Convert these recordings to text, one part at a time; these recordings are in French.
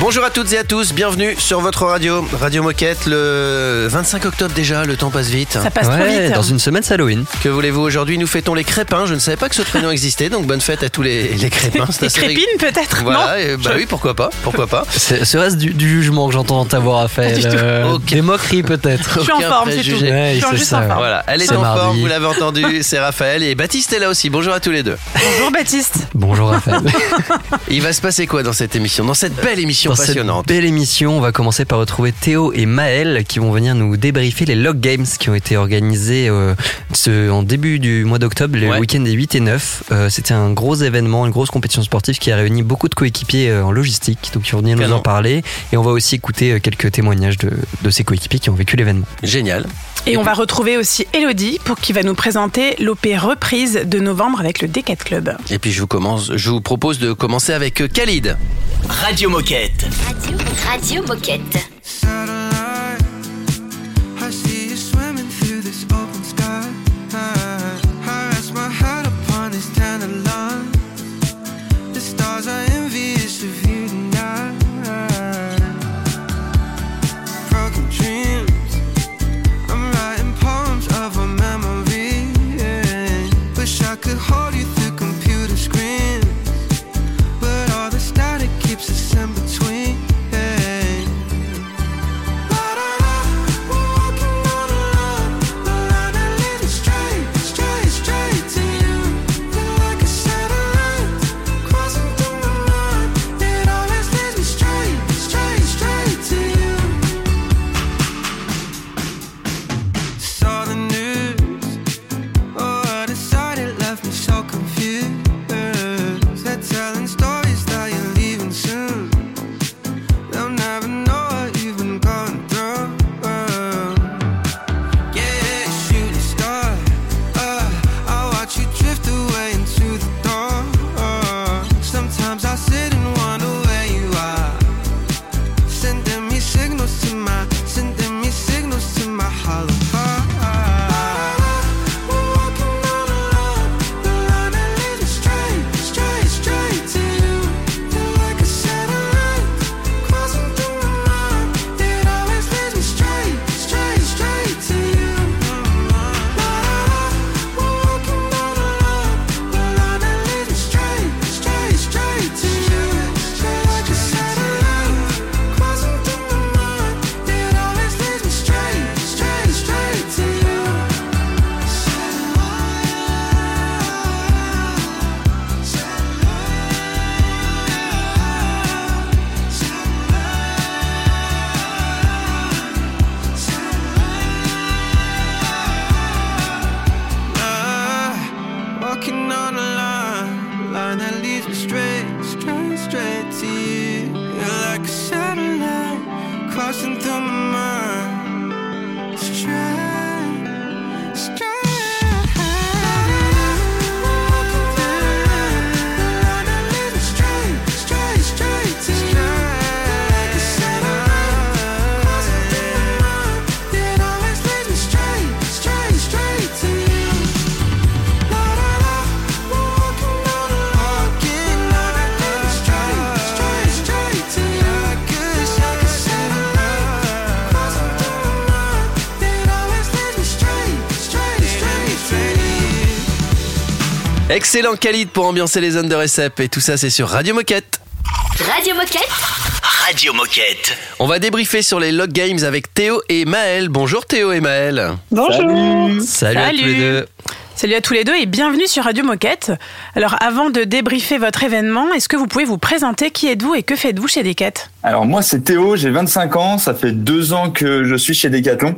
Bonjour à toutes et à tous, bienvenue sur votre radio, Radio Moquette, le 25 octobre déjà, le temps passe vite. Ça passe trop Ouais, vite. dans une semaine, c'est Halloween. Que voulez-vous aujourd'hui Nous fêtons les crépins, je ne savais pas que ce prénom existait, donc bonne fête à tous les, les crépins. c'est Les assez rig- crépines peut-être Voilà, non et bah oui, pourquoi pas, pourquoi pas. C'est- Serait-ce du, du jugement que j'entends ta voix, Raphaël Pas du tout. Euh, Ok. Des moqueries peut-être Je suis en Aucun forme, c'est tout. préjugé. Ouais, Je suis c'est juste ça, en forme. Voilà, elle est C'est en mardi. forme, vous l'avez entendu, c'est Raphaël et Baptiste est là aussi. Bonjour à tous les deux. Bonjour Baptiste. Bonjour Raphaël. Il va se passer quoi dans cette émission Dans cette belle émission Dans cette belle émission, on va commencer par retrouver Théo et Maël qui vont venir nous débriefer les Log Games qui ont été organisés euh, ce- en début du mois d'octobre, le Ouais. week-end des 8 et 9. Euh, C'était un gros événement, une grosse compétition sportive qui a réuni beaucoup de coéquipiers euh, en logistique. Donc ils vont venir nous en parler et on va aussi écouter quelques témoignages de, de ces coéquipiers qui ont vécu l'événement. Génial. Et on va retrouver aussi Elodie pour qui va nous présenter l'OP reprise de novembre avec le D4 Club. Et puis je vous, commence, je vous propose de commencer avec euh, Khalid. Radio Moquette. Radio, Radio Moquette. Excellent Khalid pour ambiancer les zones de récep et tout ça c'est sur Radio Moquette. Radio Moquette. Radio Moquette. On va débriefer sur les log games avec Théo et Maël. Bonjour Théo et Maël. Bonjour. Salut, à tous les Salut. deux. Salut à tous les deux et bienvenue sur Radio Moquette. Alors avant de débriefer votre événement, est-ce que vous pouvez vous présenter? Qui êtes-vous et que faites-vous chez Decat Alors moi c'est Théo, j'ai 25 ans, ça fait deux ans que je suis chez Decathlon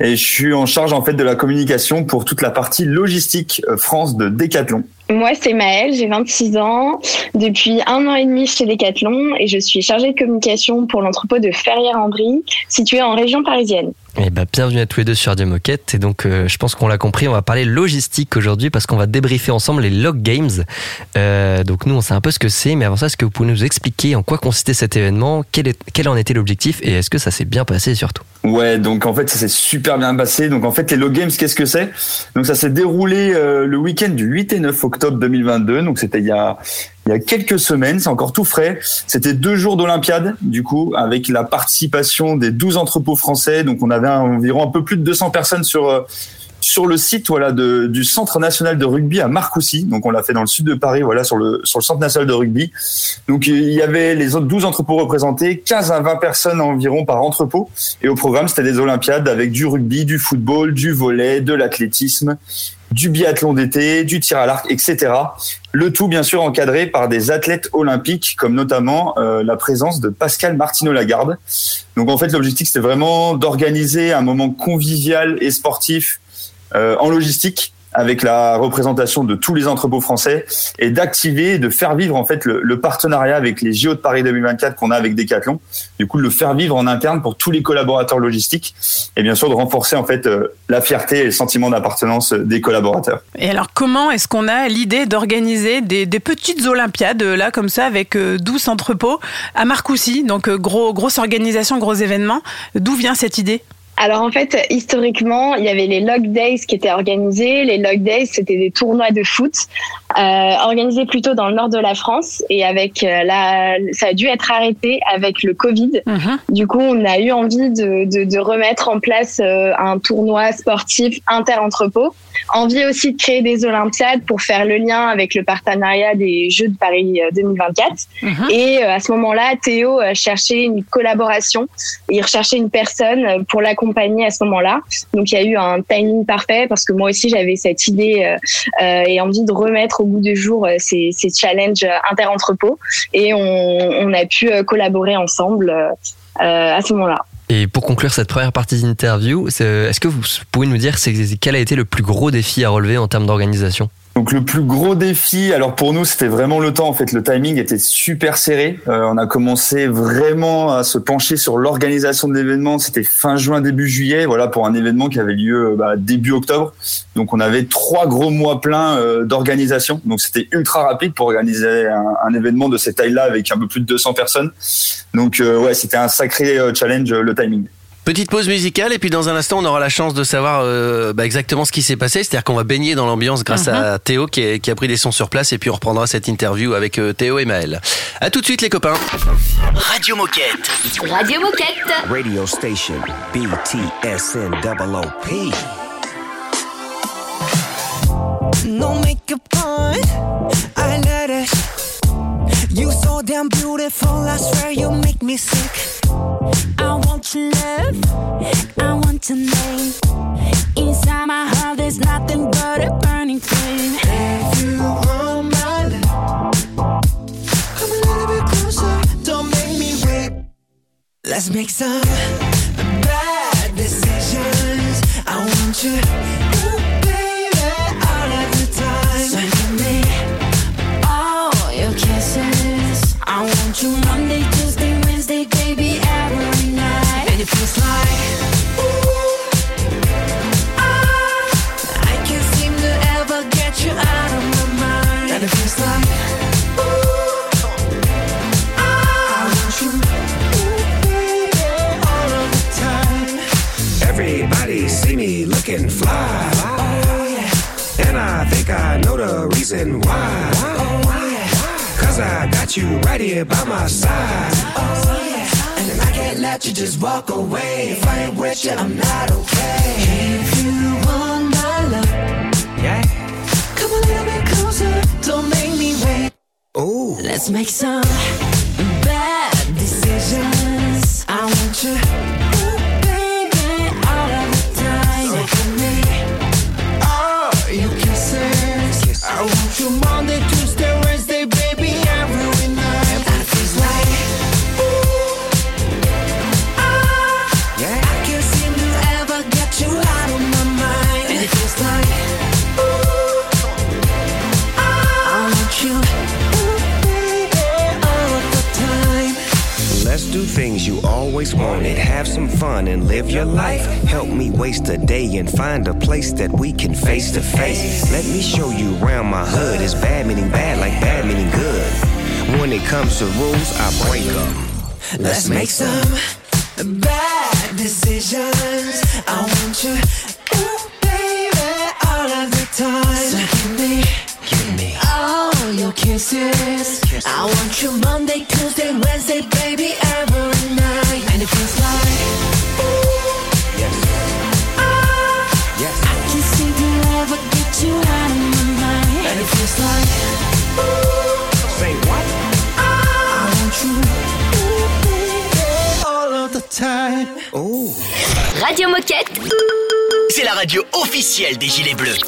et je suis en charge en fait de la communication pour toute la partie logistique euh, France de Decathlon. Moi, c'est Maëlle, j'ai 26 ans, depuis un an et demi chez Decathlon et je suis chargée de communication pour l'entrepôt de Ferrières-en-Brie, situé en région parisienne. Eh ben, bienvenue à tous les deux sur Radio Moquette. Et donc, euh, je pense qu'on l'a compris, on va parler logistique aujourd'hui parce qu'on va débriefer ensemble les Log Games. Euh, donc, nous, on sait un peu ce que c'est, mais avant ça, est-ce que vous pouvez nous expliquer en quoi consistait cet événement, quel, en était l'objectif? Et est-ce que ça s'est bien passé surtout? Ouais, donc en fait ça s'est super bien passé. Donc en fait les Log Games, qu'est-ce que c'est? Donc ça s'est déroulé euh, le week-end du 8 et 9 octobre 2022. Donc c'était il y a il y a quelques semaines, c'est encore tout frais. C'était deux jours d'Olympiade, du coup, avec la participation des 12 entrepôts français. Donc on avait environ un peu plus de 200 personnes sur euh, sur le site voilà du Centre national de rugby à Marcoussis. Donc on l'a fait dans le sud de Paris, voilà sur le sur le Centre national de rugby. Donc il y avait les autres 12 entrepôts représentés, 15 à 20 personnes environ par entrepôt. Et au programme, c'était des Olympiades avec du rugby, du football, du volley, de l'athlétisme, du biathlon d'été, du tir à l'arc, etc. Le tout, bien sûr, encadré par des athlètes olympiques, comme notamment euh, la présence de Pascal Martineau-Lagarde. Donc, en fait, l'objectif, c'était vraiment d'organiser un moment convivial et sportif euh, en logistique avec la représentation de tous les entrepôts français et d'activer de faire vivre en fait le, partenariat avec les JO de Paris 2024 qu'on a avec Decathlon. Du coup, de le faire vivre en interne pour tous les collaborateurs logistiques et bien sûr de renforcer en fait euh, la fierté et le sentiment d'appartenance des collaborateurs. Et alors, comment est-ce qu'on a l'idée d'organiser des, des petites Olympiades, euh, là, comme ça, avec euh, 12 entrepôts à Marcoussis Donc, euh, gros, grosse organisation, gros événement? D'où vient cette idée? Alors en fait, historiquement, il y avait les Log Days qui étaient organisés. Les Log Days, c'était des tournois de foot euh, organisés plutôt dans le nord de la France. Et avec euh, la, ça a dû être arrêté avec le Covid. Mhm. Du coup, on a eu envie de, de, de remettre en place euh, un tournoi sportif inter-entrepôt. Envie aussi de créer des Olympiades pour faire le lien avec le partenariat des Jeux de Paris euh, 2024. Mhm. Et euh, à ce moment-là, Théo euh, cherchait une collaboration. Il recherchait une personne euh, pour l'accompagner à ce moment-là. Donc il y a eu un timing parfait parce que moi aussi j'avais cette idée euh, euh, et envie de remettre au bout du jour euh, ces, ces challenges euh, inter-entrepôts. Et on, on a pu euh, collaborer ensemble euh, euh, à ce moment-là. Et pour conclure cette première partie d'interview, est-ce que vous pouvez nous dire quel a été le plus gros défi à relever en termes d'organisation? Donc le plus gros défi, alors pour nous c'était vraiment le temps en fait, le timing était super serré. Euh, on a commencé vraiment à se pencher sur l'organisation de l'événement, c'était fin juin début juillet, voilà pour un événement qui avait lieu euh, bah, début octobre. Donc on avait trois gros mois pleins euh, d'organisation, donc c'était ultra rapide pour organiser un, événement de cette taille-là avec un peu plus de 200 personnes. Donc euh, ouais c'était un sacré euh, challenge euh, le timing. Petite pause musicale et puis dans un instant on aura la chance de savoir euh, bah, exactement ce qui s'est passé. C'est-à-dire qu'on va baigner dans l'ambiance grâce à Théo qui, est- qui a pris des sons sur place et puis on reprendra cette interview avec euh, Théo et Maël. À tout de suite les copains. Radio Moquette. Radio Moquette. Radio station BTSN double OP. No makeup on, I let it. You so damn beautiful, I swear you make me sick. I want your love, I want your name. Inside my heart, there's nothing but a burning flame. If you want my love, come a little bit closer, don't make me wait. Let's make some bad decisions. I want you, You Monday, Tuesday, Wednesday, baby, every night. And it feels like ah, I can't seem to ever get you out of my mind. And it feels like ooh, I want you, ooh, baby, all of the time. Everybody see me looking fly. Oh yeah, And I think I know the reason why. oh I got you right here by my side. oh yeah. And I can't let you just walk away. If I ain't with you, I'm not okay. If you want my love, Yeah. come a little bit closer. Don't make me wait. Ooh. Let's make some face to face. Let me show you around my hood. It's bad meaning bad, like bad meaning good. When it comes to rules, I break them. Let's make some bad decisions. I want you, ooh, baby, all of the time. So give me, give me all your kisses. I want you Monday, Tuesday, Wednesday, baby, every C'est la radio officielle des Gilets Bleus.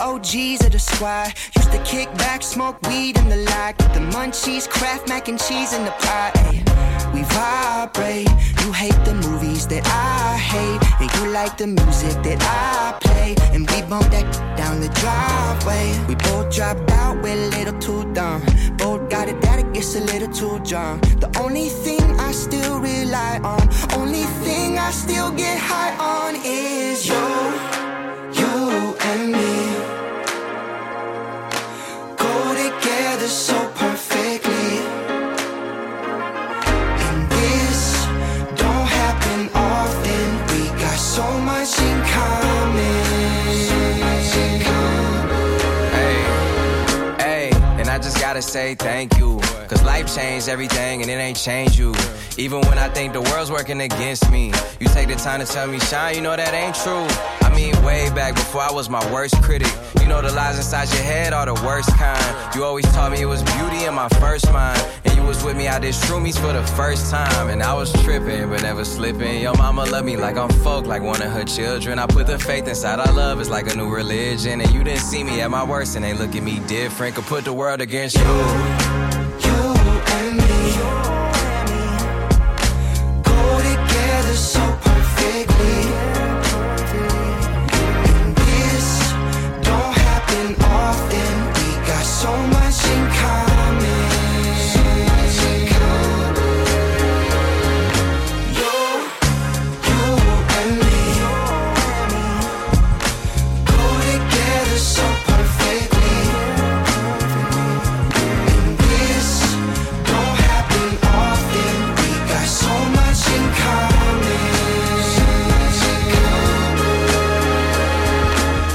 OGs of the squad. Used to kick back, smoke weed in the lot. Get the munchies, craft mac and cheese in the pot. Ay, we vibrate. You hate the movies that I hate, and you like the music that I play. And we bump that down the driveway. We both dropped out, we're a little too dumb. Both got it that it gets a little too drunk. The only thing I still rely on, only thing I still get high on is you, you and me. So perfectly. And this don't happen often. We got so much in common. I say thank you. Cause life changed everything and it ain't changed you. Even when I think the world's working against me, you take the time to tell me, Shine, you know that ain't true. I mean, way back before I was my worst critic. You know the lies inside your head are the worst kind. You always taught me it was beauty in my first mind. And you was with me out there shroomies for the first time. And I was tripping, but never slipping. Your mama love me like I'm folk, like one of her children. I put the faith inside our love, it's like a new religion. And you didn't see me at my worst, and they look at me different. Could put the world against you. Oh.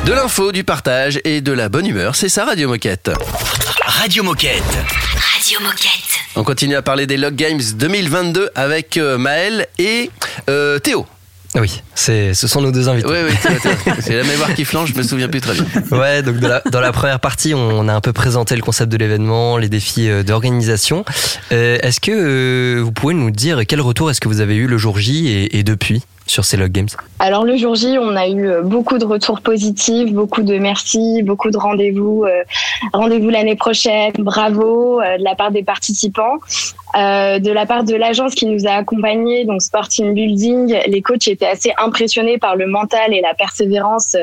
De l'info, du partage et de la bonne humeur, c'est ça Radio Moquette. Radio Moquette. Radio Moquette. On continue à parler des Log Games 2022 avec euh, Maël et euh, Théo. Oui, c'est, ce sont nos deux invités. Oui, oui, c'est la mémoire qui flanche, je me souviens plus très bien. Ouais, donc dans la, dans la première partie, on a un peu présenté le concept de l'événement, les défis euh, d'organisation. Euh, est-ce que euh, vous pouvez nous dire quel retour est-ce que vous avez eu le jour J et, et depuis? Sur ces Log Games Alors le jour J, on a eu euh, beaucoup de retours positifs, beaucoup de merci, beaucoup de rendez-vous. euh, rendez-vous l'année prochaine, bravo euh, de la part des participants. Euh, de la part de l'agence qui nous a accompagnés, donc Sporting Building, les coachs étaient assez impressionnés par le mental et la persévérance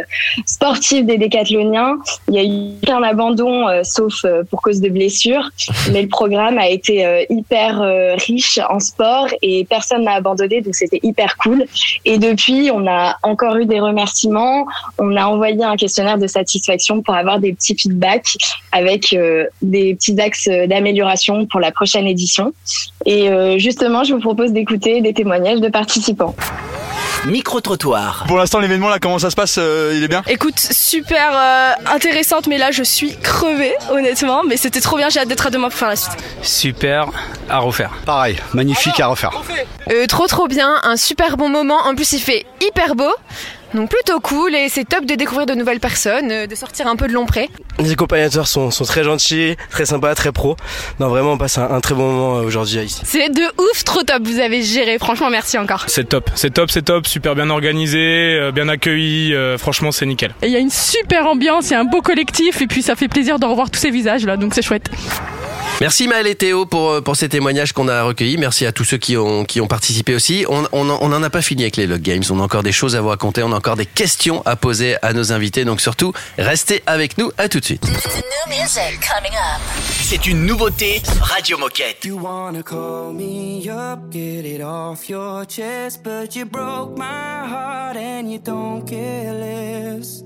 sportive des décathloniens. Il y a eu qu'un abandon, euh, sauf pour cause de blessures, mais le programme a été euh, hyper riche en sport et personne n'a abandonné, donc c'était hyper cool. Et depuis, on a encore eu des remerciements. On a envoyé un questionnaire de satisfaction pour avoir des petits feedbacks avec euh, des petits axes d'amélioration pour la prochaine édition. Et euh, justement, je vous propose d'écouter des témoignages de participants. Micro-trottoir. Pour l'instant, l'événement là, comment ça se passe euh, Il est bien Écoute, super euh, intéressante, mais là je suis crevée, honnêtement. Mais c'était trop bien, j'ai hâte d'être à demain pour faire la suite. Super, à refaire. Pareil, magnifique à refaire. Euh, trop trop bien, un super bon moment. En plus, il fait hyper beau. Donc plutôt cool et c'est top de découvrir de nouvelles personnes, euh, de sortir un peu de l'ombré. Les accompagnateurs sont, sont très gentils, très sympas, très pros. Non, vraiment, on passe un, un très bon moment euh, aujourd'hui ici. C'est de ouf, trop top, vous avez géré, franchement merci encore. C'est top, c'est top, c'est top, super bien organisé, euh, bien accueilli, franchement c'est nickel. Et il y a une super ambiance, il y a un beau collectif et puis ça fait plaisir de revoir tous ces visages là, donc c'est chouette. Merci Maël et Théo pour, pour ces témoignages qu'on a recueillis. Merci à tous ceux qui ont, qui ont participé aussi. On on en- on n'en a pas fini avec les Log Games. On a encore des choses à vous raconter. On a encore des questions à poser à nos invités. Donc surtout, restez avec nous. À tout de suite. C'est une nouveauté Radio Moquette. You wanna call me up, get it off your chest, but you broke my heart and you don't care less.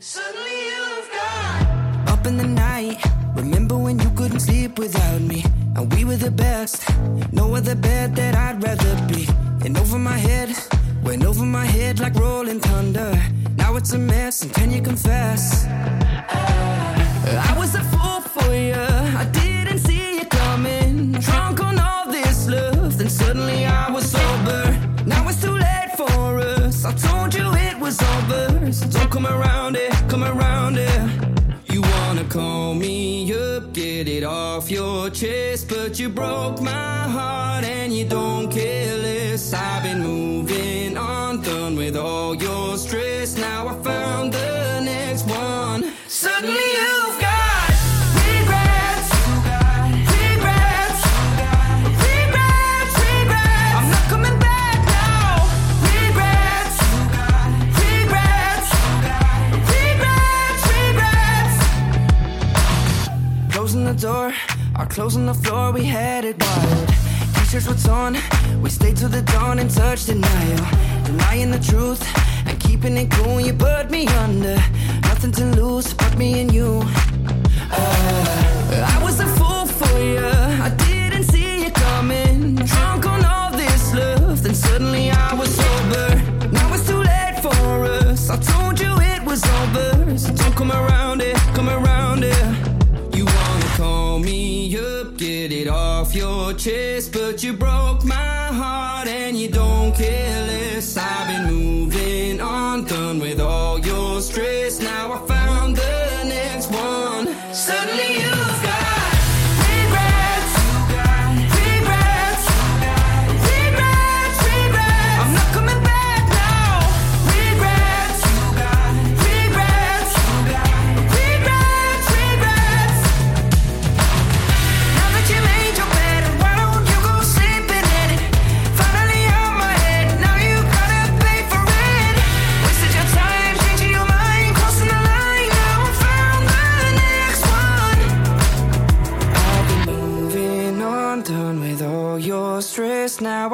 Suddenly you've gone up in the night. Remember when you couldn't sleep without me, and we were the best. No other bed that I'd rather be. And over my head, went over my head like rolling thunder. Now it's a mess, and can you confess? I was a fool for you. I didn't see you coming. Drunk on all this love, then suddenly I was sober. Now it's too late for us. I told you it was over. So don't come around it, come around it. You wanna call me up, get it off your chest, but you broke my heart and you don't care less. I've been moving on, done with all your stress. Now I found the next one. Suddenly you've or closing the floor, we had it wild. T-shirts were torn, we stayed till the dawn and touched denial. Denying the truth and keeping it cool, you put me under. Nothing to lose but me and you. Uh, I was a fool for you, I didn't see you coming. Drunk on all this love, then suddenly I was sober. Now it's too late for us. I told you it was over, so don't come around your chest, but you broke my heart and you don't care less. I've been moving on, done with all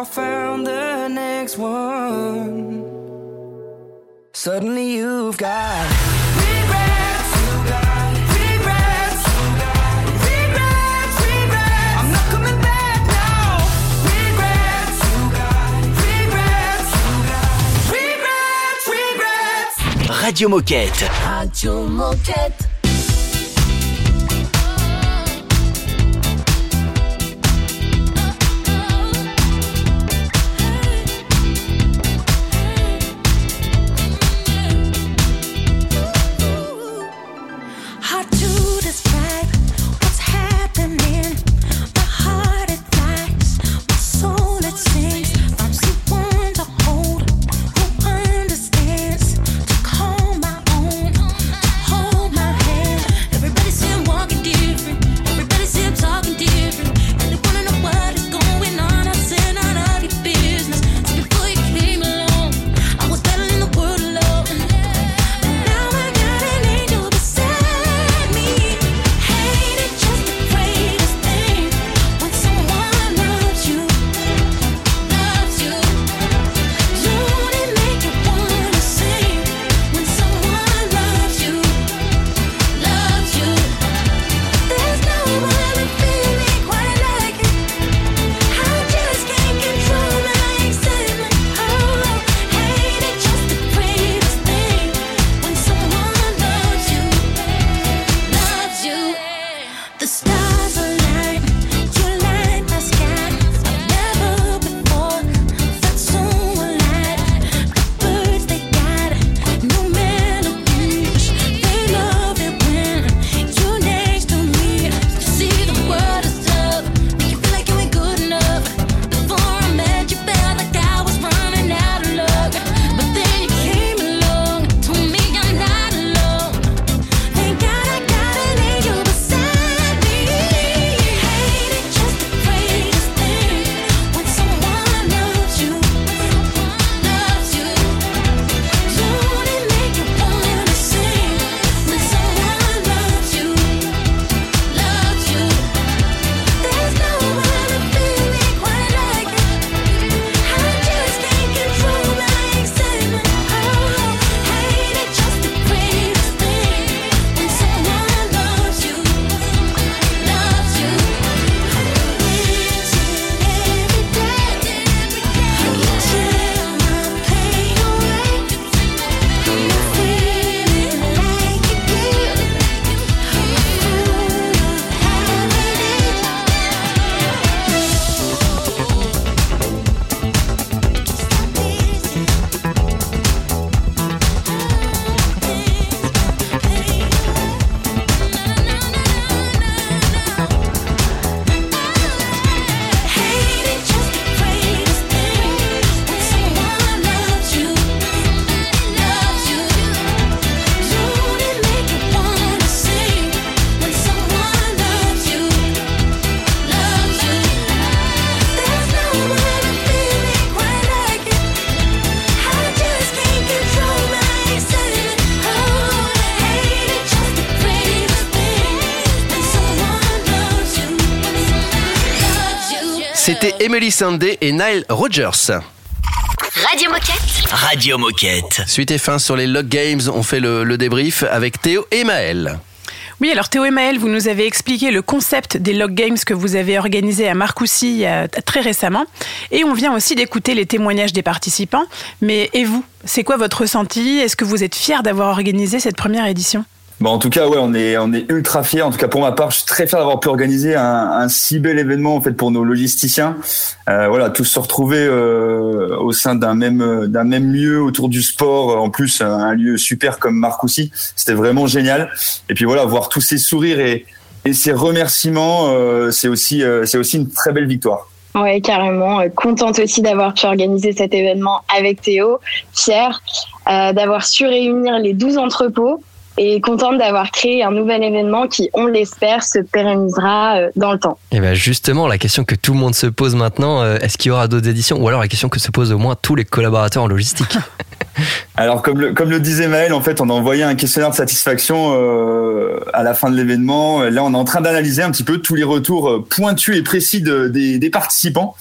I found the next one. Suddenly you've got regrets, regrets, regrets, regrets. I'm not coming back now. Regrets, regrets, regrets, regrets. Radio Moquette. Radio Moquette. Emily Sandé et Nile Rogers. Radio Moquette. Radio Moquette. Suite et fin sur les Log Games, on fait le, le débrief avec Théo et Maël. Oui, alors Théo et Maël, vous nous avez expliqué le concept des Log Games que vous avez organisé à Marcoussis très récemment. Et on vient aussi d'écouter les témoignages des participants. Mais et vous C'est quoi votre ressenti? Est-ce que vous êtes fier d'avoir organisé cette première édition? Bon, en tout cas, ouais, on est, on est ultra fiers. En tout cas, pour ma part, je suis très fier d'avoir pu organiser un, si bel événement en fait pour nos logisticiens. Euh, voilà, tous se retrouver euh, au sein d'un même, d'un même lieu autour du sport. En plus, un lieu super comme Marcoussis. C'était vraiment génial. Et puis voilà, voir tous ces sourires et, ces remerciements, euh, c'est aussi, euh, c'est aussi une très belle victoire. Ouais, carrément. Euh, Contente aussi d'avoir pu organiser cet événement avec Théo. Fière euh, d'avoir su réunir les 12 entrepôts et contente d'avoir créé un nouvel événement qui, on l'espère, se pérennisera euh, dans le temps. Et bien justement, la question que tout le monde se pose maintenant, euh, est-ce qu'il y aura d'autres éditions Ou alors la question que se posent au moins tous les collaborateurs en logistique? Alors comme le, comme le disait Maël, en fait, on a envoyé un questionnaire de satisfaction euh, à la fin de l'événement. Là, on est en train d'analyser un petit peu tous les retours euh, pointus et précis de- des, des participants.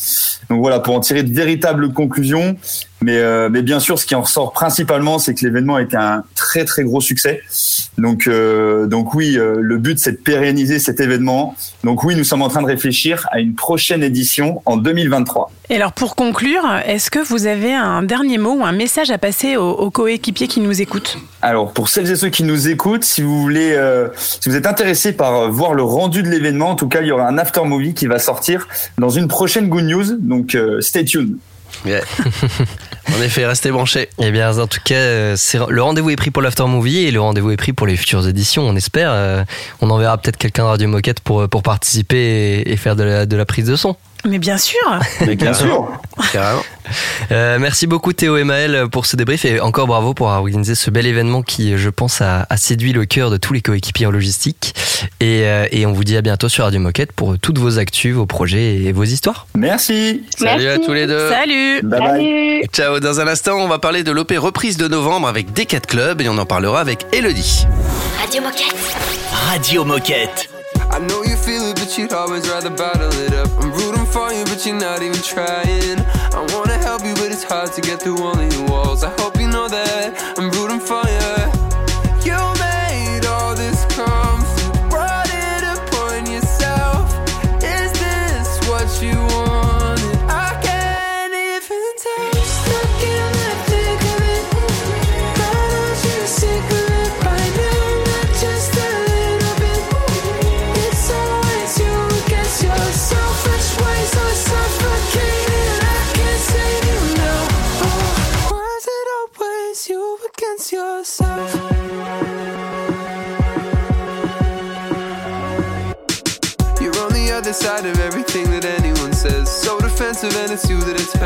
Donc voilà, pour en tirer de véritables conclusions. Mais, euh, mais bien sûr, ce qui en ressort principalement, c'est que l'événement été un très très gros succès. Donc, euh, donc oui, euh, le but c'est de pérenniser cet événement. Donc oui, nous sommes en train de réfléchir à une prochaine édition en 2023. Et alors pour conclure, est-ce que vous avez un dernier mot ou un message à passer aux, aux coéquipiers qui nous écoutent Alors, pour celles et ceux qui nous écoutent, si vous voulez, euh, si vous êtes intéressés par euh, voir le rendu de l'événement, en tout cas, il y aura un after movie qui va sortir dans une prochaine Good News. Donc, euh, stay tuned. En effet, restez branchés. Eh bien, en tout cas, c'est- le rendez-vous est pris pour l'after movie et le rendez-vous est pris pour les futures éditions. On espère. On enverra peut-être quelqu'un de Radio Moquette pour pour participer et, et faire de la, de la prise de son. Mais bien sûr Mais bien sûr. Carrément. Euh, merci beaucoup Théo et Maël pour ce débrief et encore bravo pour avoir organisé ce bel événement qui, je pense, a, a séduit le cœur de tous les coéquipiers en logistique. Et, euh, et on vous dit à bientôt sur Radio Moquette pour toutes vos actus, vos projets et vos histoires. Merci. Salut à tous les deux. Salut Bye bye. Salut Ciao, dans un instant, on va parler de l'OP reprise de novembre avec D4 Club et on en parlera avec Elodie. Radio Moquette. Radio Moquette. I know you feel it, but you'd always rather bottle it up. I'm for you, but you're not even trying. I wanna help you, but it's hard to get through all of your walls. I hope you know that I'm rooting for it's you that it's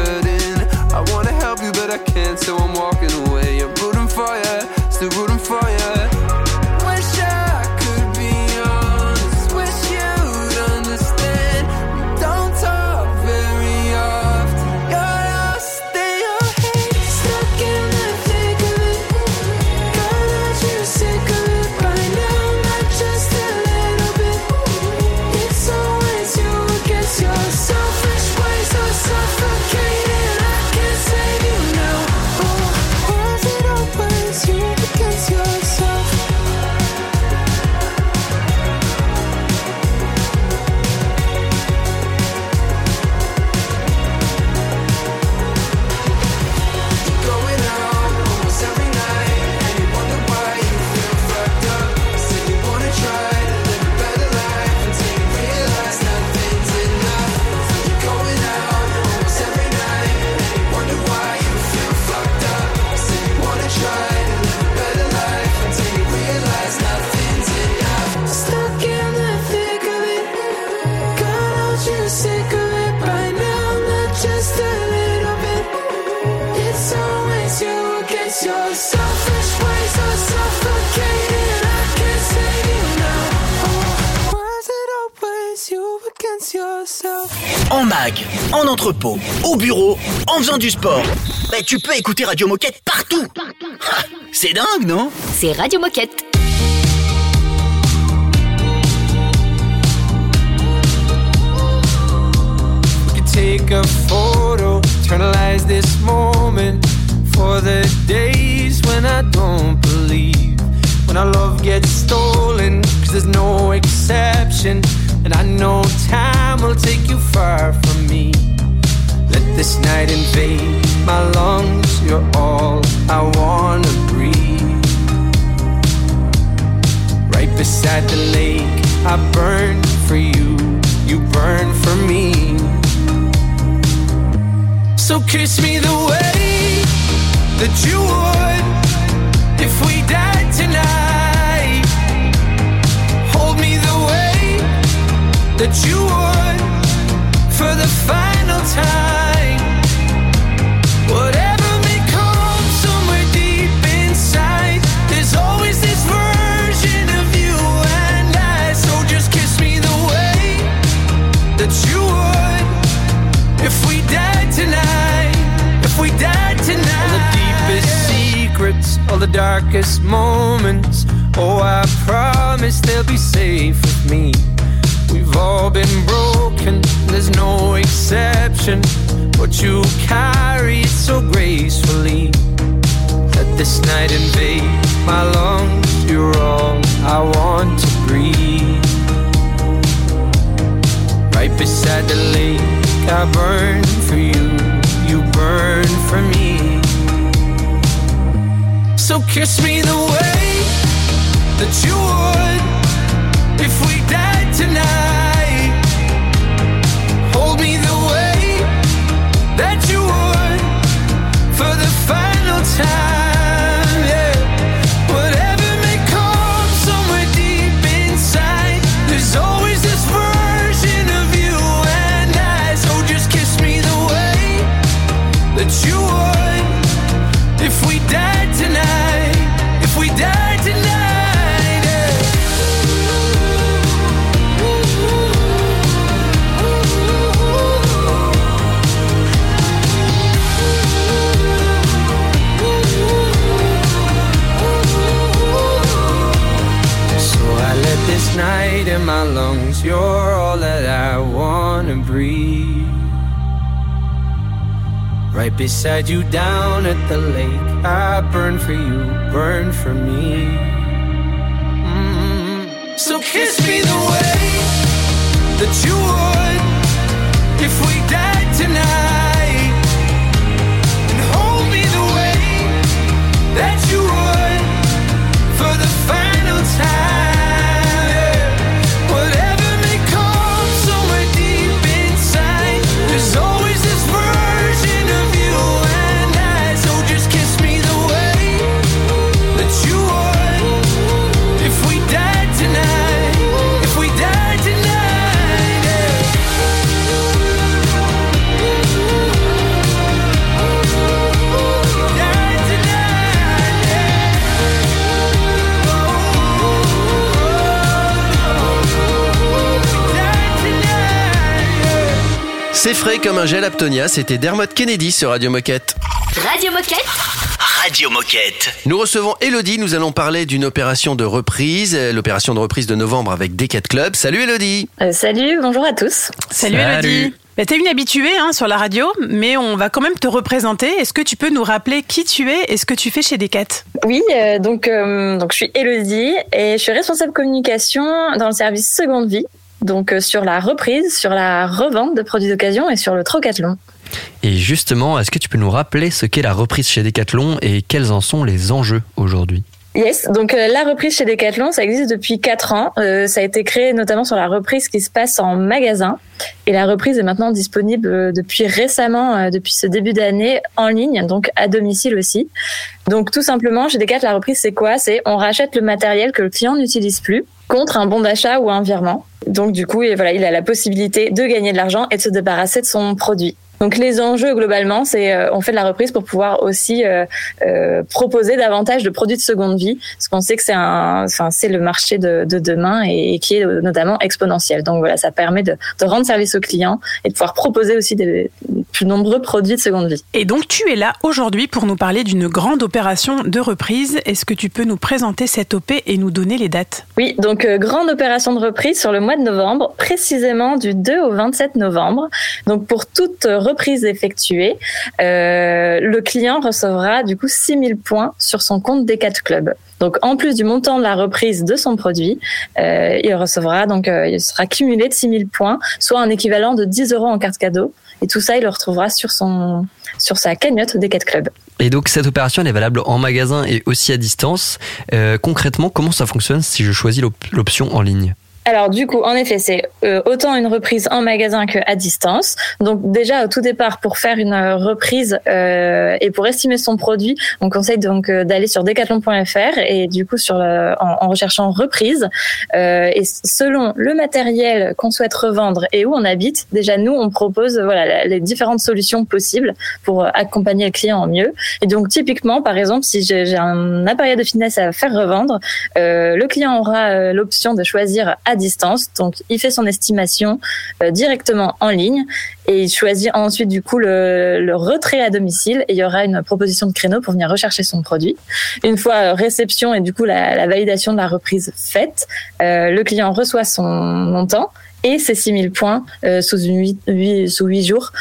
En mag, en entrepôt, au bureau, en faisant du sport. Bah, tu peux écouter Radio Moquette partout. Ah, C'est dingue, non? C'est Radio Moquette. We could take a photo, eternalize this moment for the days when I don't believe. When our love gets stolen, cause there's no exception. And I know time will take you far from me. Let this night invade my lungs, you're all I wanna breathe. Right beside the lake, I burn for you, you burn for me. So kiss me the way that you would if we died that you would for the final time. Whatever may come somewhere deep inside, there's always this version of you and I. So just kiss me the way that you would if we died tonight. If we died tonight. All the deepest secrets, all the darkest moments. Oh, I promise they'll be safe with me. We've all been broken, there's no exception. But you carry it so gracefully. Let this night invade my lungs. You're all I want to breathe. Right beside the lake, I burn for you. You burn for me. So kiss me the way that you would if we died tonight. Right beside you down at the lake. I burn for you, burn for me. Mm. So kiss me the way that you would if we died C'est frais comme un gel Aptonia, c'était Dermot Kennedy sur Radio Moquette. Radio Moquette Radio Moquette. Nous recevons Elodie, nous allons parler d'une opération de reprise, euh, l'opération de reprise de novembre avec Decat Club. Salut Elodie Euh, salut, bonjour à tous. Salut, Elodie. Bah, T'es une habituée hein, sur la radio, mais on va quand même te représenter. Est-ce que tu peux nous rappeler qui tu es et ce que tu fais chez Decat Oui, euh, donc, euh, donc je suis Elodie et je suis responsable communication dans le service Seconde Vie. Donc euh, sur la reprise, sur la revente de produits d'occasion et sur le trocathlon. Et justement, est-ce que tu peux nous rappeler ce qu'est la reprise chez Decathlon et quels en sont les enjeux aujourd'hui? Yes, donc euh, la reprise chez Decathlon, ça existe depuis 4 ans. Euh, ça a été créé notamment sur la reprise qui se passe en magasin. Et la reprise est maintenant disponible depuis récemment, euh, depuis ce début d'année, en ligne, donc à domicile aussi. Donc tout simplement, chez Decathlon, la reprise, c'est quoi? C'est on rachète le matériel que le client n'utilise plus contre un bon d'achat ou un virement. Donc du coup, il a la possibilité de gagner de l'argent et de se débarrasser de son produit. Donc les enjeux globalement, c'est euh, on fait de la reprise pour pouvoir aussi euh, euh, proposer davantage de produits de seconde vie, parce qu'on sait que c'est un, enfin c'est le marché de, de demain et, et qui est euh, notamment exponentiel. Donc voilà, ça permet de, de rendre service aux clients et de pouvoir proposer aussi des plus nombreux produits de seconde vie. Et donc tu es là aujourd'hui pour nous parler d'une grande opération de reprise. Est-ce que tu peux nous présenter cette OP et nous donner les dates? Oui, donc euh, grande opération de reprise sur le mois de novembre, précisément du 2 au 27 novembre. Donc pour toute reprise effectuée, euh, le client recevra du coup 6000 points sur son compte Decat Club. Donc en plus du montant de la reprise de son produit, euh, il recevra donc euh, il sera cumulé de 6000 points, soit un équivalent de 10 euros en carte cadeau. Et tout ça, il le retrouvera sur son sur sa cagnotte Decat Club. Et donc cette opération elle est valable en magasin et aussi à distance. Concrètement, comment ça fonctionne si je choisis l'op- l'option en ligne? Alors du coup, en effet, c'est euh, autant une reprise en magasin que à distance. Donc déjà au tout départ, pour faire une euh, reprise euh, et pour estimer son produit, on conseille donc euh, d'aller sur decathlon.fr et du coup sur le- en, en recherchant reprise euh, et selon le matériel qu'on souhaite revendre et où on habite, déjà nous on propose voilà les différentes solutions possibles pour euh, accompagner le client au mieux. Et donc typiquement, par exemple, si j'ai un appareil de fitness à faire revendre, le client aura l'option de choisir distance. Donc, il fait son estimation euh, directement en ligne et il choisit ensuite du coup le, le retrait à domicile et il y aura une proposition de créneau pour venir rechercher son produit. Une fois euh, réception et du coup la, validation de la reprise faite, euh, le client reçoit son montant et ses 6000 points sous, une huit- huit- sous 8 jours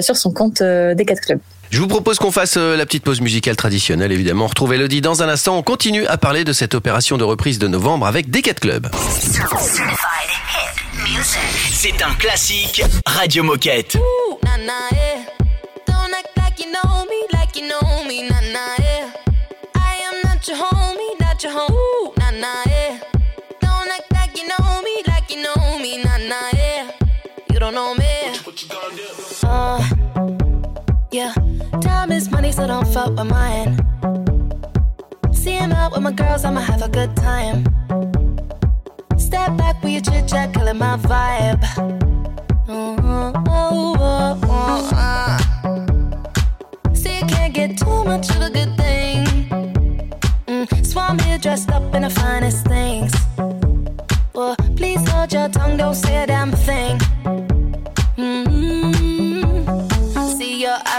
sur son compte euh, Decat Club. Je vous propose qu'on fasse euh, la petite pause musicale traditionnelle, évidemment. On retrouve Elodie dans un instant. On continue à parler de cette opération de reprise de novembre avec Decat Club. C'est un classique Radio Moquette. Nah, nah, yeah. So don't fuck with mine. See him out with my girls, I'ma have a good time. Step back with your chit chat, killing my vibe. See, you can't get too much of a good thing. Mm, so I'm here dressed up in the finest things. Well, please hold your tongue, don't say a damn thing.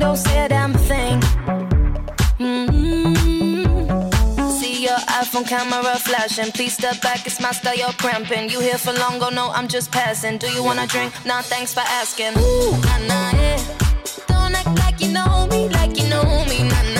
don't say a damn thing. Mm-hmm. See your iPhone camera flashing. Please step back, it's my style, you're cramping. You here for long, go no, I'm just passing. Do you wanna drink? Nah, thanks for asking. Ooh, nah, nah, yeah. Don't act like you know me, like you know me, nah, nah,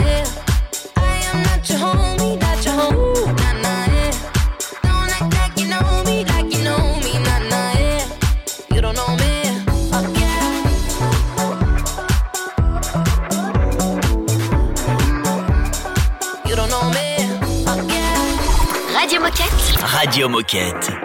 Radio Moquette.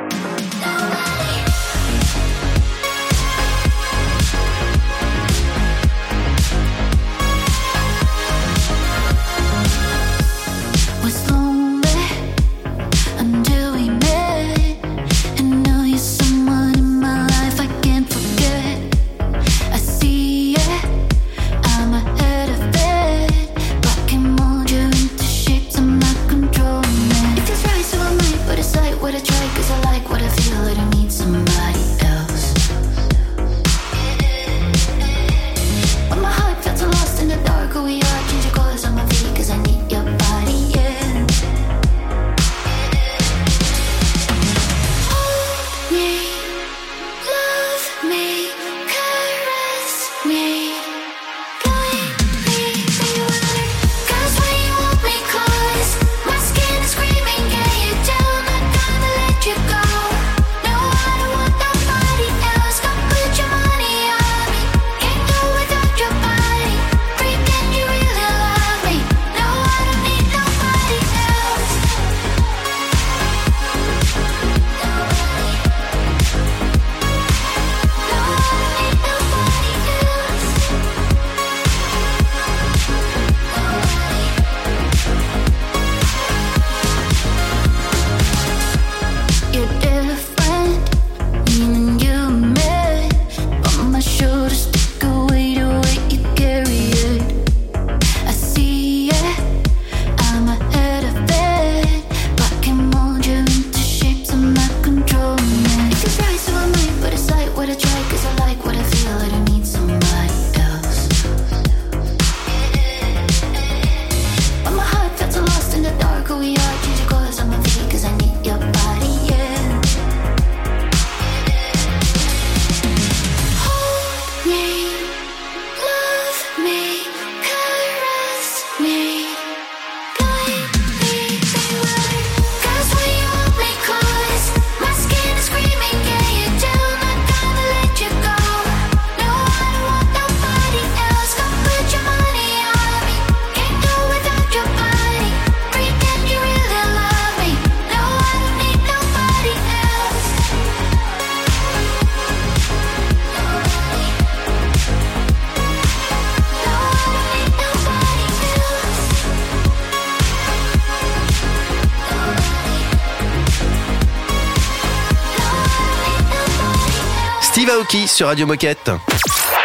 Sur Radio Moquette.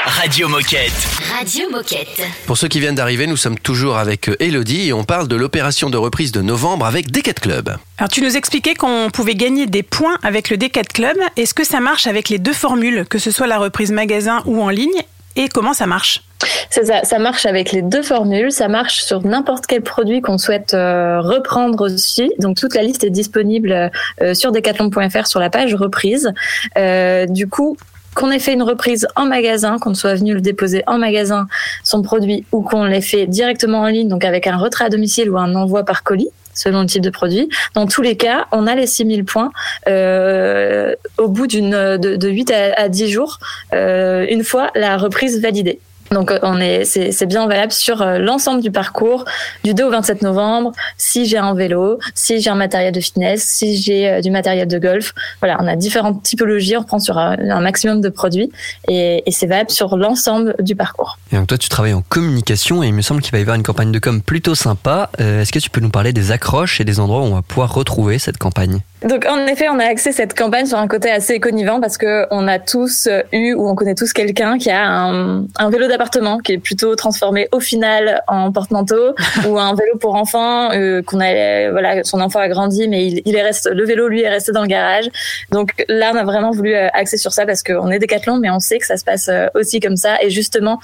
Radio Moquette. Radio Moquette. Pour ceux qui viennent d'arriver, nous sommes toujours avec euh, Elodie et on parle de l'opération de reprise de novembre avec Decat Club. Alors tu nous expliquais qu'on pouvait gagner des points avec le D4 Club. Est-ce que ça marche avec les deux formules, que ce soit la reprise magasin ou en ligne? Et comment ça marche? C'est ça, ça marche avec les deux formules, ça marche sur n'importe quel produit qu'on souhaite euh, reprendre aussi. Donc toute la liste est disponible euh, sur decathlon.fr sur la page reprise. Euh, du coup, qu'on ait fait une reprise en magasin, qu'on soit venu le déposer en magasin, son produit, ou qu'on l'ait fait directement en ligne, donc avec un retrait à domicile ou un envoi par colis, selon le type de produit. Dans tous les cas, on a les 6000 points euh, au bout d'une de, de 8 à, à 10 jours, euh, une fois la reprise validée. Donc euh, on est, c'est, c'est bien valable sur euh, l'ensemble du parcours, du 2 au 27 novembre. Si j'ai un vélo, si j'ai un matériel de fitness, si j'ai euh, du matériel de golf, voilà, on a différentes typologies. On prend sur un, un maximum de produits et, et c'est valable sur l'ensemble du parcours. Et donc toi, tu travailles en communication et il me semble qu'il va y avoir une campagne de com plutôt sympa. Euh, Est-ce que tu peux nous parler des accroches et des endroits où on va pouvoir retrouver cette campagne? Donc en effet, on a axé cette campagne sur un côté assez connivant parce que on a tous eu ou on connaît tous quelqu'un qui a un, un vélo d'appartement appartement qui est plutôt transformé au final en porte-manteau ou un vélo pour enfants euh, qu'on a voilà son enfant a grandi mais il, il est resté le vélo lui est resté dans le garage. Donc là on a vraiment voulu euh, axer sur ça parce qu'on est décathlon mais on sait que ça se passe euh, aussi comme ça. Et justement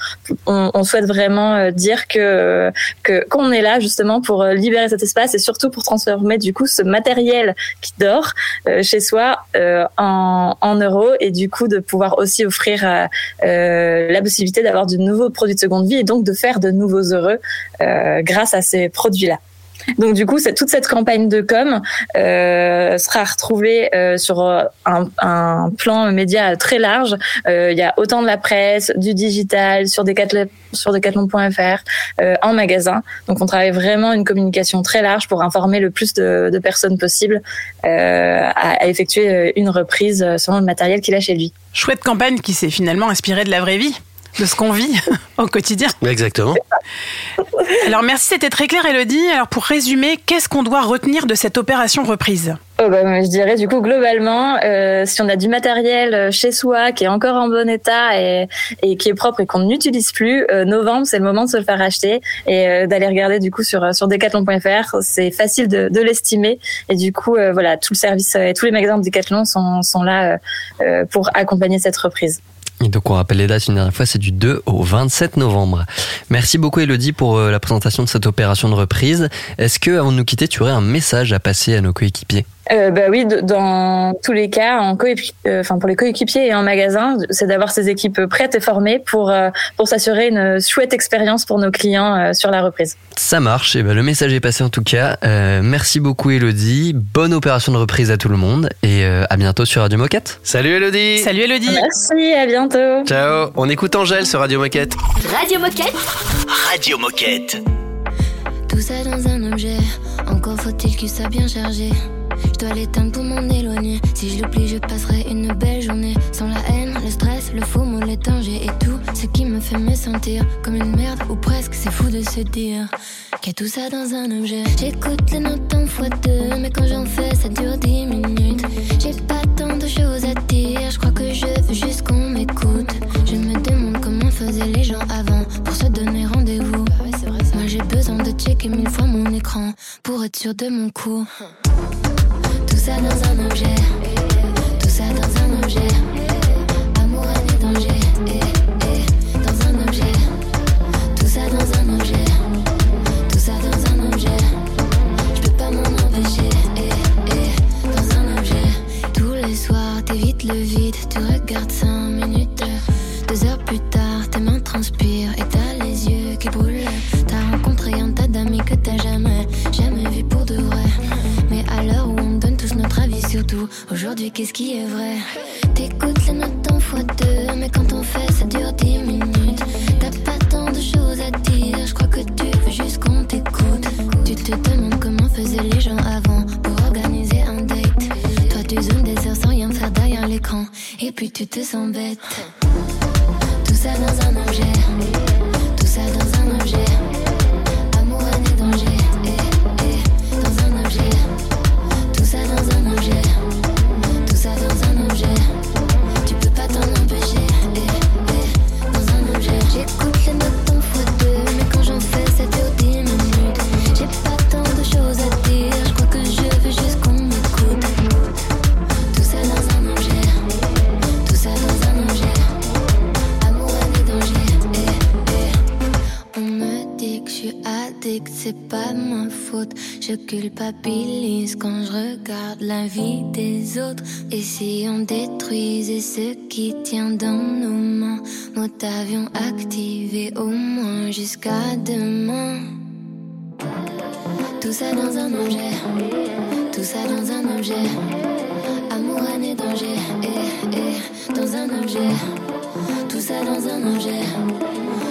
on, on souhaite vraiment euh, dire que que qu'on est là justement pour libérer cet espace et surtout pour transformer du coup ce matériel qui dort euh, chez soi euh, en, en euros et du coup de pouvoir aussi offrir la possibilité d'avoir de nouveaux produits de seconde vie et donc de faire de nouveaux heureux euh, grâce à ces produits-là. Donc du coup, toute cette campagne de com euh, sera retrouvée euh, sur un, plan média très large. Il y a autant de la presse, du digital, sur Decathlon, sur decathlon.fr, en magasin. Donc on travaille vraiment une communication très large pour informer le plus de, personnes possible à, à effectuer une reprise selon le matériel qu'il a chez lui. Chouette campagne qui s'est finalement inspirée de la vraie vie, de ce qu'on vit au quotidien. Exactement. Alors merci, c'était très clair Elodie. Alors pour résumer, qu'est-ce qu'on doit retenir de cette opération reprise? Oh bah, je dirais du coup globalement, euh, si on a du matériel euh, chez soi qui est encore en bon état et, et qui est propre et qu'on n'utilise plus, euh, novembre c'est le moment de se le faire acheter et euh, d'aller regarder du coup sur sur decathlon.fr. C'est facile de, de l'estimer et du coup euh, voilà tout le service et tous les magasins de Decathlon sont sont là pour accompagner cette reprise. Et donc on rappelle les dates une dernière fois, c'est du 2 au 27 novembre. Merci beaucoup Elodie pour euh, la présentation de cette opération de reprise. Est-ce que avant de nous quitter, tu aurais un message à passer à nos coéquipiers? Euh, bah oui, dans tous les cas, en euh, enfin pour les coéquipiers et en magasin, c'est d'avoir ces équipes prêtes et formées pour euh, pour s'assurer une chouette expérience pour nos clients euh, sur la reprise. Ça marche, et ben le message est passé en tout cas. Euh, merci beaucoup Elodie, bonne opération de reprise à tout le monde et euh, à bientôt sur Radio Moquette. Salut Elodie Salut Elodie Merci, à bientôt. Ciao On écoute Angèle sur Radio Moquette. Radio Moquette. Radio Moquette. Tout ça dans un objet, encore faut-il qu'il soit bien chargé. Je dois l'éteindre pour m'en éloigner. Si je l'oublie, je passerai une belle journée. Sans la haine, le stress, le faux mot, les dangers et tout ce qui me fait me sentir comme une merde ou presque. C'est fou de se dire qu'il y a tout ça dans un objet. J'écoute les notes en fois deux, mais quand j'en fais, ça dure dix minutes. J'ai pas tant de choses à dire, je crois que je veux juste qu'on m'écoute. Je me demande comment faisaient les gens avant pour se donner rendez-vous. De checker mille fois mon écran pour être sûr de mon coup. Tout ça dans un objet, tout ça dans un objet. Qu'est-ce qui est vrai? T'écoutes les notes en fois deux, mais quand on fait ça dure 10 minutes. T'as pas tant de choses à dire, je crois que tu veux juste qu'on t'écoute. Tu te demandes comment faisaient les gens avant pour organiser un date. Toi tu zoomes des heures sans rien faire derrière l'écran, et puis tu te sens bête. Tout ça dans un objet, tout ça dans un objet. Je culpabilise quand je regarde la vie des autres. Et si on détruisait ce qui tient dans nos mains, mode avion activé au moins jusqu'à demain. Tout ça dans un objet, tout ça dans un objet. Amour, et danger, eh, eh, dans un objet. Tout ça dans un objet,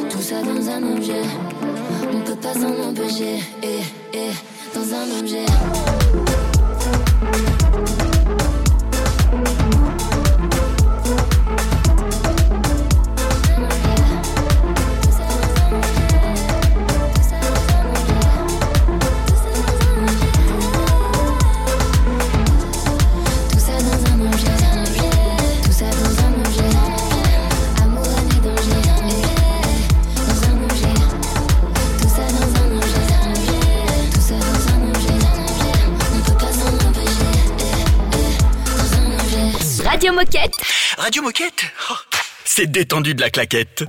tout ça dans un objet. On peut pas s'en empêcher, eh, eh, dans un objet. C'est détendu de la claquette.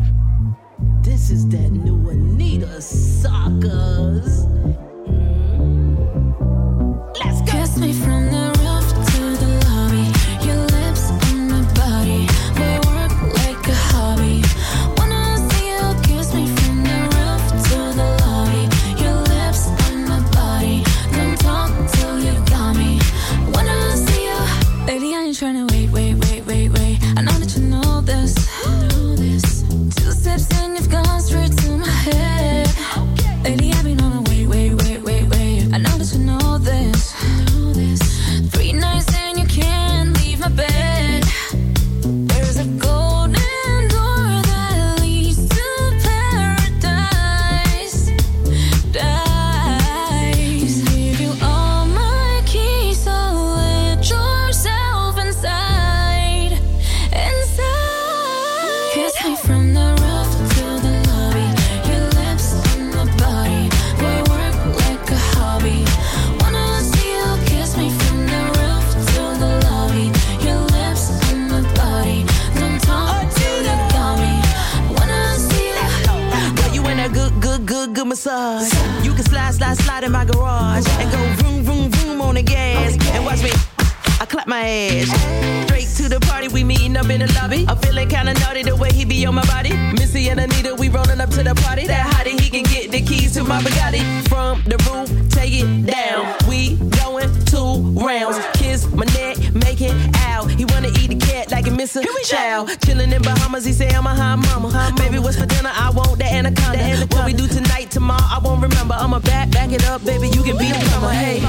My Bugatti. From the roof, take it down. We going two rounds. Kiss my neck, make it out. He wanna eat the cat like a missing child. Chilling in Bahamas, he say I'm a high mama. high Baby, what's for dinner? I want the anaconda. What we do tonight, tomorrow, I won't remember. I'ma back, back it up, baby. You can be the plumber. Hey.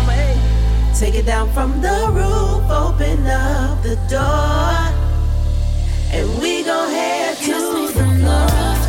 Take it down from the roof, open up the door, and we gon' head to me the from the floor. roof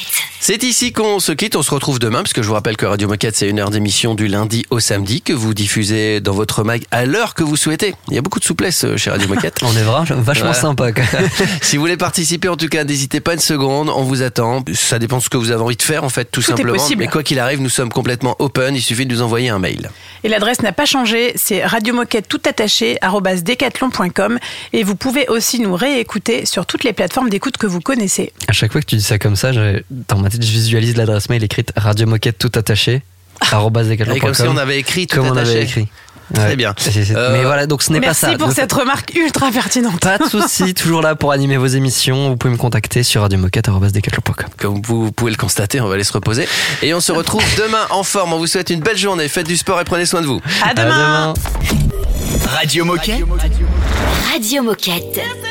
C'est ici qu'on se quitte. On se retrouve demain, parce que je vous rappelle que Radio Moquette, c'est une heure d'émission du lundi au samedi que vous diffusez dans votre mag à l'heure que vous souhaitez. Il y a beaucoup de souplesse euh, chez Radio Moquette. On est vra- vachement Voilà. sympa. quoi. si vous voulez participer, en tout cas, n'hésitez pas une seconde. On vous attend. Ça dépend de ce que vous avez envie de faire, en fait, tout, Tout est simplement. possible. Mais quoi qu'il arrive, nous sommes complètement open. Il suffit de nous envoyer un mail. Et l'adresse n'a pas changé, c'est radiomoquette tout attaché decathlon.com et vous pouvez aussi nous réécouter sur toutes les plateformes d'écoute que vous connaissez. À chaque fois que tu dis ça comme ça, dans ma tête, je visualise l'adresse mail écrite radio moquette tout attaché. decathlon.com. Et comme si on avait écrit tout Comme on attaché. avait écrit. Très Ouais. bien. C'est- c'est- Euh, Mais voilà, donc ce n'est pas Merci ça. pour Ne- cette remarque ultra pertinente. Pas de souci, toujours là pour animer vos émissions. Vous pouvez me contacter sur radiomoquette.com. Comme vous pouvez le constater, on va aller se reposer. Et on se retrouve demain en forme. On vous souhaite une belle journée. Faites du sport et prenez soin de vous. À demain. Radio Moquette. Radio Moquette. My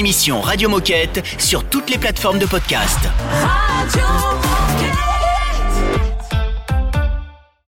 émission Radio Moquette sur toutes les plateformes de podcast.